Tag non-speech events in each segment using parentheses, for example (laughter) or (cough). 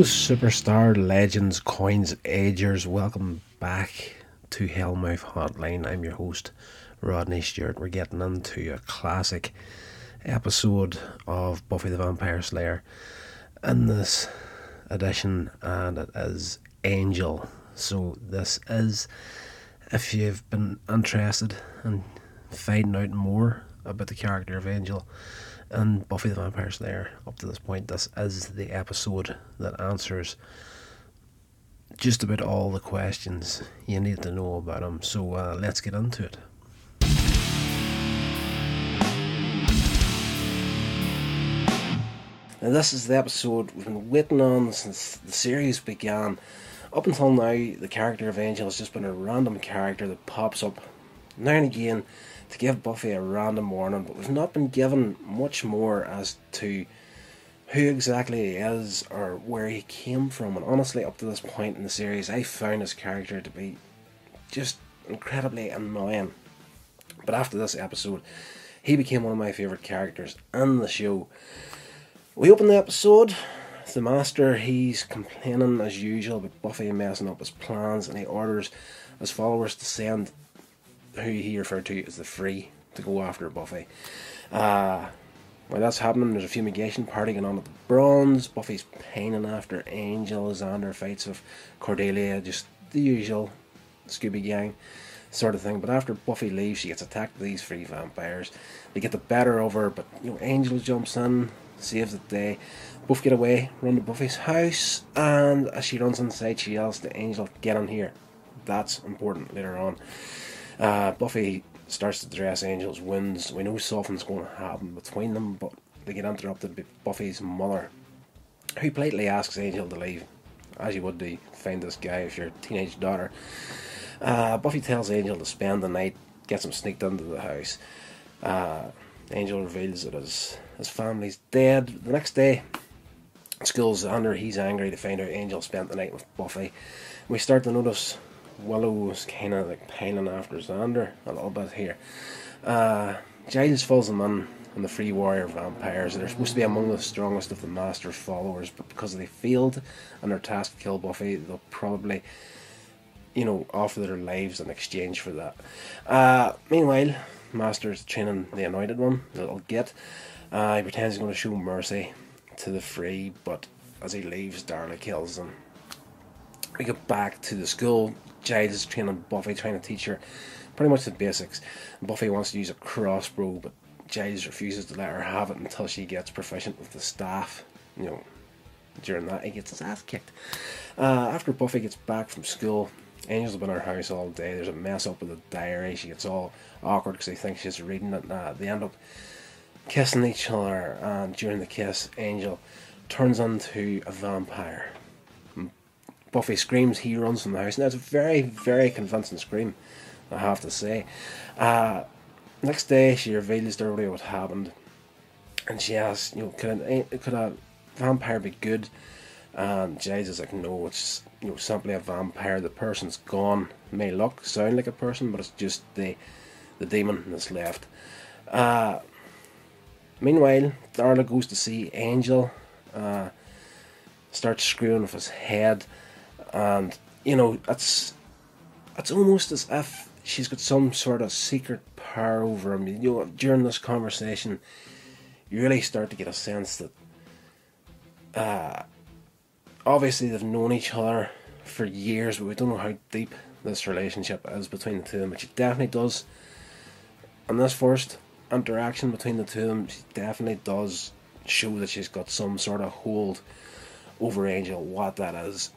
Superstar legends, coins, agers. Welcome back to Hellmouth Hotline. I'm your host, Rodney Stewart. We're getting into a classic episode of Buffy the Vampire Slayer in this edition, and it is Angel. So, this is if you've been interested in finding out more about the character of Angel and Buffy the Vampire Slayer up to this point, this is the episode that answers just about all the questions you need to know about them. So uh, let's get into it. Now, this is the episode we've been waiting on since the series began. Up until now, the character of Angel has just been a random character that pops up now and again to give Buffy a random warning, but we've not been given much more as to who exactly he is or where he came from. And honestly, up to this point in the series, I found his character to be just incredibly annoying. But after this episode, he became one of my favourite characters in the show. We open the episode. The Master, he's complaining as usual about Buffy messing up his plans, and he orders his followers to send who he referred to as the Three to go after Buffy. Uh, while that's happening, there's a fumigation party going on at the Bronze. Buffy's pining after Angel. Xander fights with Cordelia, just the usual Scooby Gang sort of thing. But after Buffy leaves, she gets attacked by these three vampires. They get the better of her, but you know, Angel jumps in, saves the day. Both get away, run to Buffy's house, and as she runs inside, she yells to Angel, "Get on here." That's important later on. Uh, Buffy starts to dress Angel's wounds. We know something's going to happen between them, but they get interrupted by Buffy's mother, who politely asks Angel to leave, as you would do, find this guy if your teenage daughter. Uh, Buffy tells Angel to spend the night, gets him sneaked into the house. Uh, Angel reveals that his, his family's dead. The next day, school's under, he's angry to find out Angel spent the night with Buffy. We start to notice Willow's kind of like pining after Xander a little bit here. Uh, Giles falls them in on the Three Warrior vampires. They're supposed to be among the strongest of the Master's followers, but because they failed and their task to kill Buffy, they'll probably, you know, offer their lives in exchange for that. Uh, meanwhile, Master's training the Anointed One, the little git. Uh, he pretends he's going to show mercy to the Three, but as he leaves, Darla kills him. We get back to the school. Giles is training Buffy, trying to teach her pretty much the basics. Buffy wants to use a crossbow, but Giles refuses to let her have it until she gets proficient with the staff. You know, during that, he gets his ass kicked. Uh, after Buffy gets back from school, Angel's been in her house all day. There's a mess up with the diary. She gets all awkward because they think she's reading it. Uh, they end up kissing each other, and during the kiss, Angel turns into a vampire. Buffy screams, he runs from the house. Now it's a very, very convincing scream, I have to say. Uh, next day, she reveals to everybody what happened, and she asks, you know, could a, could a vampire be good? And Giles is like, no, it's you know simply a vampire. The person's gone. may look, sound like a person, but it's just the the demon that's left. Uh, meanwhile, Darla goes to see Angel. Uh, starts screwing with his head and you know it's it's almost as if she's got some sort of secret power over him. You know, during this conversation, you really start to get a sense that uh, obviously they've known each other for years, but we don't know how deep this relationship is between the two of them. But she definitely does. On this first interaction between the two of them, she definitely does show that she's got some sort of hold over Angel. What that is,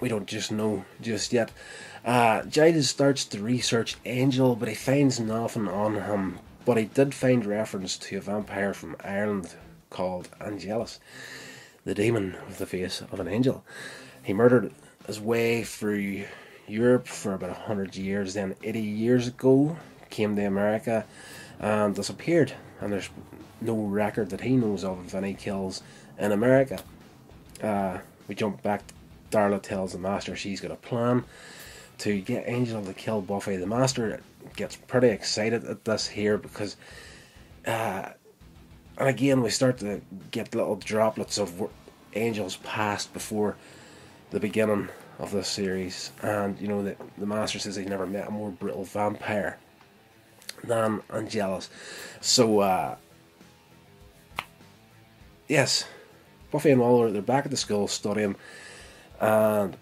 we don't just know just yet. Uh, starts to research Angel, but he finds nothing on him. But he did find reference to a vampire from Ireland called Angelus, the demon with the face of an angel. He murdered his way through Europe for about 100 years, then 80 years ago came to America and disappeared. And there's no record that he knows of of any kills in America. Uh, we jump back Darla tells the Master she's got a plan to get Angel to kill Buffy. The Master gets pretty excited at this here because, uh, and again, we start to get little droplets of Angel's past before the beginning of this series, and you know the the Master says he's never met a more brutal vampire than Angelus. So uh, yes, Buffy and Willow they're back at the school studying, and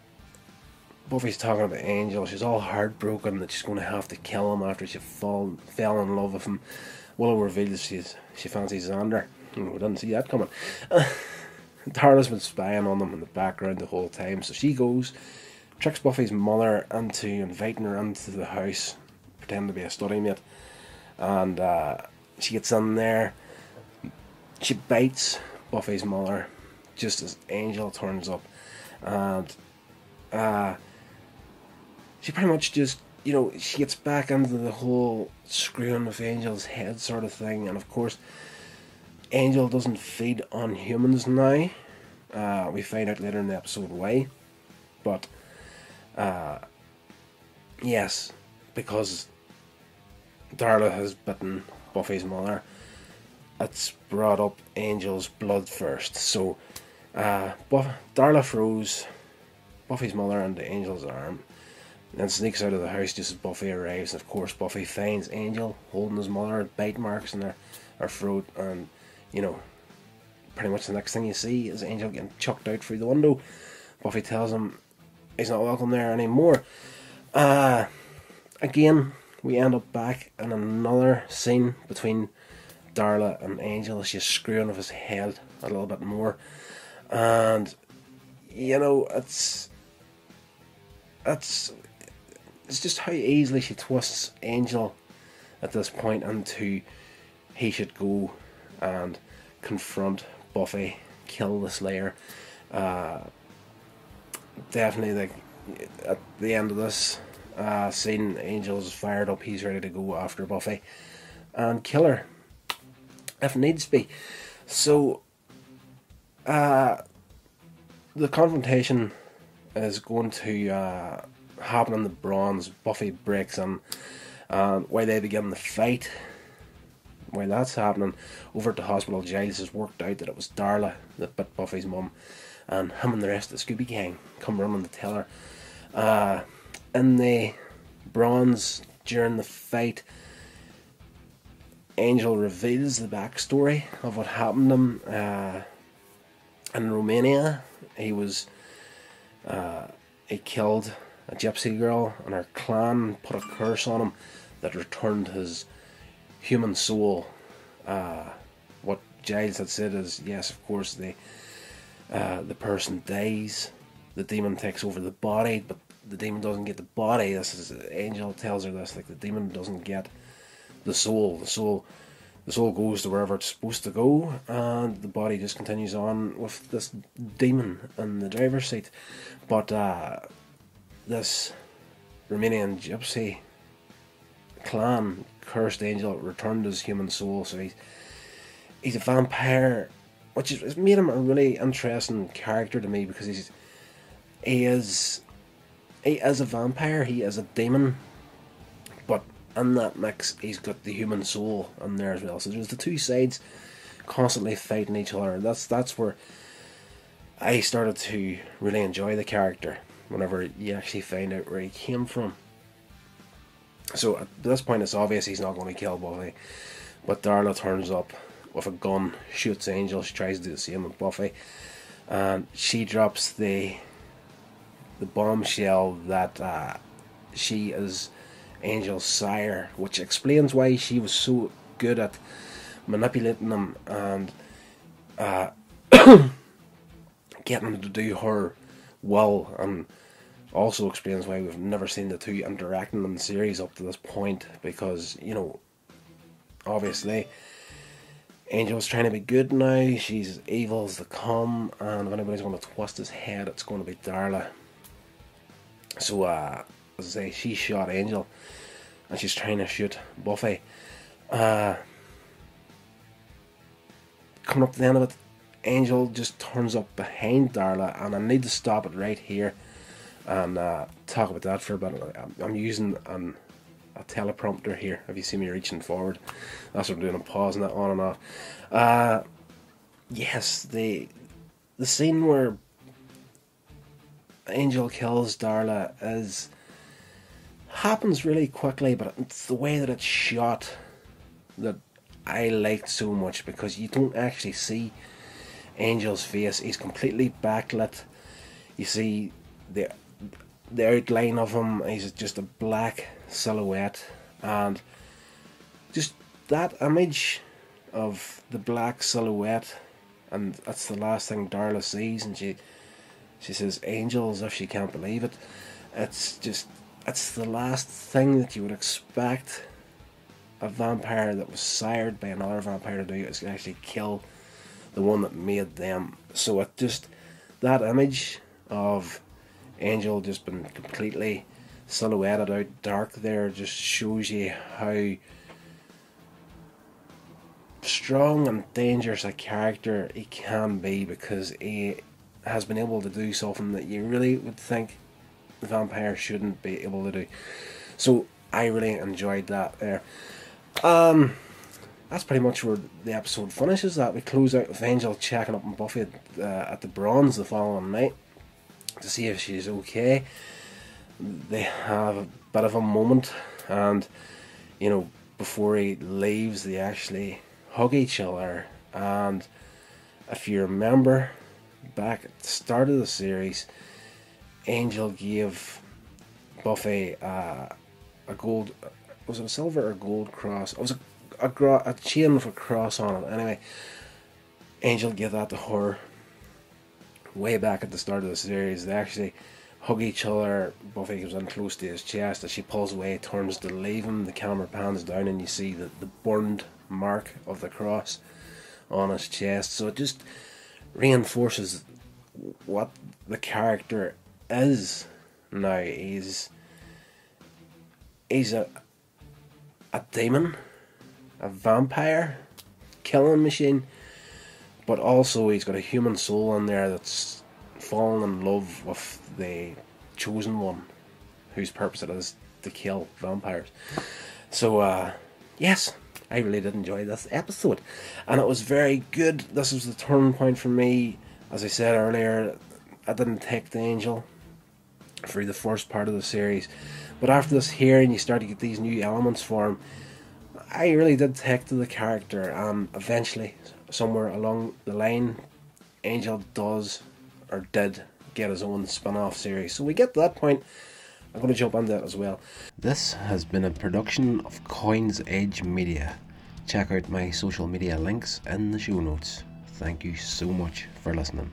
Buffy's talking about Angel. She's all heartbroken that she's going to have to kill him after she fall fell in love with him. Willow reveals she's she fancies Xander. Hmm, we didn't see that coming. (laughs) Darla's been spying on them in the background the whole time, so she goes, tricks Buffy's mother into inviting her into the house, pretend to be a study mate, and uh, she gets in there. She bites Buffy's mother just as Angel turns up, and uh, she pretty much just you know she gets back into the whole screwing with Angel's head sort of thing, and of course Angel doesn't feed on humans now. Uh, we find out later in the episode why. But, uh, yes, because Darla has bitten Buffy's mother, it's brought up Angel's blood first. So, uh, Buff- Darla throws Buffy's mother into Angel's arm, then sneaks out of the house just as Buffy arrives. And of course, Buffy finds Angel holding his mother, bite marks in her, her throat, and you know, pretty much the next thing you see is Angel getting chucked out through the window. Buffy tells him he's not welcome there anymore. Uh, again, we end up back in another scene between Darla and Angel. As she's screwing with his head a little bit more. And, you know, it's. It's. It's just how easily she twists Angel at this point into he should go and confront Buffy, kill the Slayer. Uh, definitely, like at the end of this uh, scene, Angel's fired up. He's ready to go after Buffy and kill her if needs be. So, uh, the confrontation is going to uh, happen in the bronze. Buffy breaks in, and while they begin the fight, while that's happening, over at the hospital, Giles has worked out that it was Darla that bit Buffy's mum, and him and the rest of the Scooby Gang come running to tell her. Uh, in the bronze, during the fight, Angel reveals the backstory of what happened to him uh, in Romania. He was uh, he killed a gypsy girl, and her clan put a curse on him that returned his human soul. Uh, what Giles had said is yes, of course, the uh, the person dies, the demon takes over the body, but the demon doesn't get the body. This is Angel tells her this like the demon doesn't get the soul. The soul, the soul goes to wherever it's supposed to go, and the body just continues on with this demon in the driver's seat. But uh, this Romanian gypsy clan cursed angel returned his human soul, so he's he's a vampire, which has made him a really interesting character to me because he's he is he is a vampire, he is a demon, in that mix he's got the human soul in there as well. So there's the two sides constantly fighting each other, and that's that's where I started to really enjoy the character whenever you actually find out where he came from. So at this point, it's obvious he's not going to kill Buffy. But Darla turns up with a gun, shoots Angel. She tries to do the same with Buffy, and she drops the the bombshell that uh, she is Angel's sire, which explains why she was so good at manipulating him and uh, (coughs) getting him to do her will and also explains why we've never seen the two interacting in the series up to this point because, you know, obviously Angel's trying to be good now, she's evil as the come, and if anybody's going to twist his head, it's going to be Darla. So, uh, as I say, she shot Angel, and she's trying to shoot Buffy. Uh, coming up to the end of it, Angel just turns up behind Darla, and I need to stop it right here and uh, talk about that for a bit. I'm, using an, a teleprompter here. If you see me reaching forward, that's what I'm doing. I'm pausing that on and off. Uh, yes, the the scene where Angel kills Darla is happens really quickly, but it's the way that it's shot that I liked so much because you don't actually see Angel's face. He's completely backlit. You see the the outline of him. He's just a black silhouette, and just that image of the black silhouette, and that's the last thing Darla sees, and she she says angels if she can't believe it. It's just it's the last thing that you would expect a vampire that was sired by another vampire to do is actually kill the one that made them. So it just that image of Angel just been completely silhouetted out dark there just shows you how strong and dangerous a character he can be because he has been able to do something that you really would think vampire shouldn't be able to do. So I really enjoyed that there. Um, that's pretty much where the episode finishes. That we close out with Angel checking up on Buffy at, uh, at the Bronze the following night to see if she's okay. They have a bit of a moment, and you know, before he leaves, they actually hug each other. And if you remember, back at the start of the series, Angel gave Buffy uh, a gold, was it a silver or gold cross? It was a a, a chain with a cross on it. Anyway, Angel gave that to her way back at the start of the series. They actually hug each other. Buffy comes in close to his chest. As she pulls away, turns to leave him. The camera pans down, and you see the, the burned mark of the cross on his chest. So it just reinforces what the character is now. He's he's a a demon, a vampire, killing machine, but also he's got a human soul in there that's fallen in love with the chosen one, whose purpose it is to kill vampires. So, uh, yes, I really did enjoy this episode, and it was very good. This was the turning point for me. As I said earlier, I didn't take the angel through the first part of the series, but after this hearing, you start to get these new elements for him, I really did take to the character. Um, eventually, somewhere along the line, Angel does or did get his own spin off series. So we get to that point. I'm going to jump on that as well. This has been a production of Coins Edge Media. Check out my social media links in the show notes. Thank you so much for listening.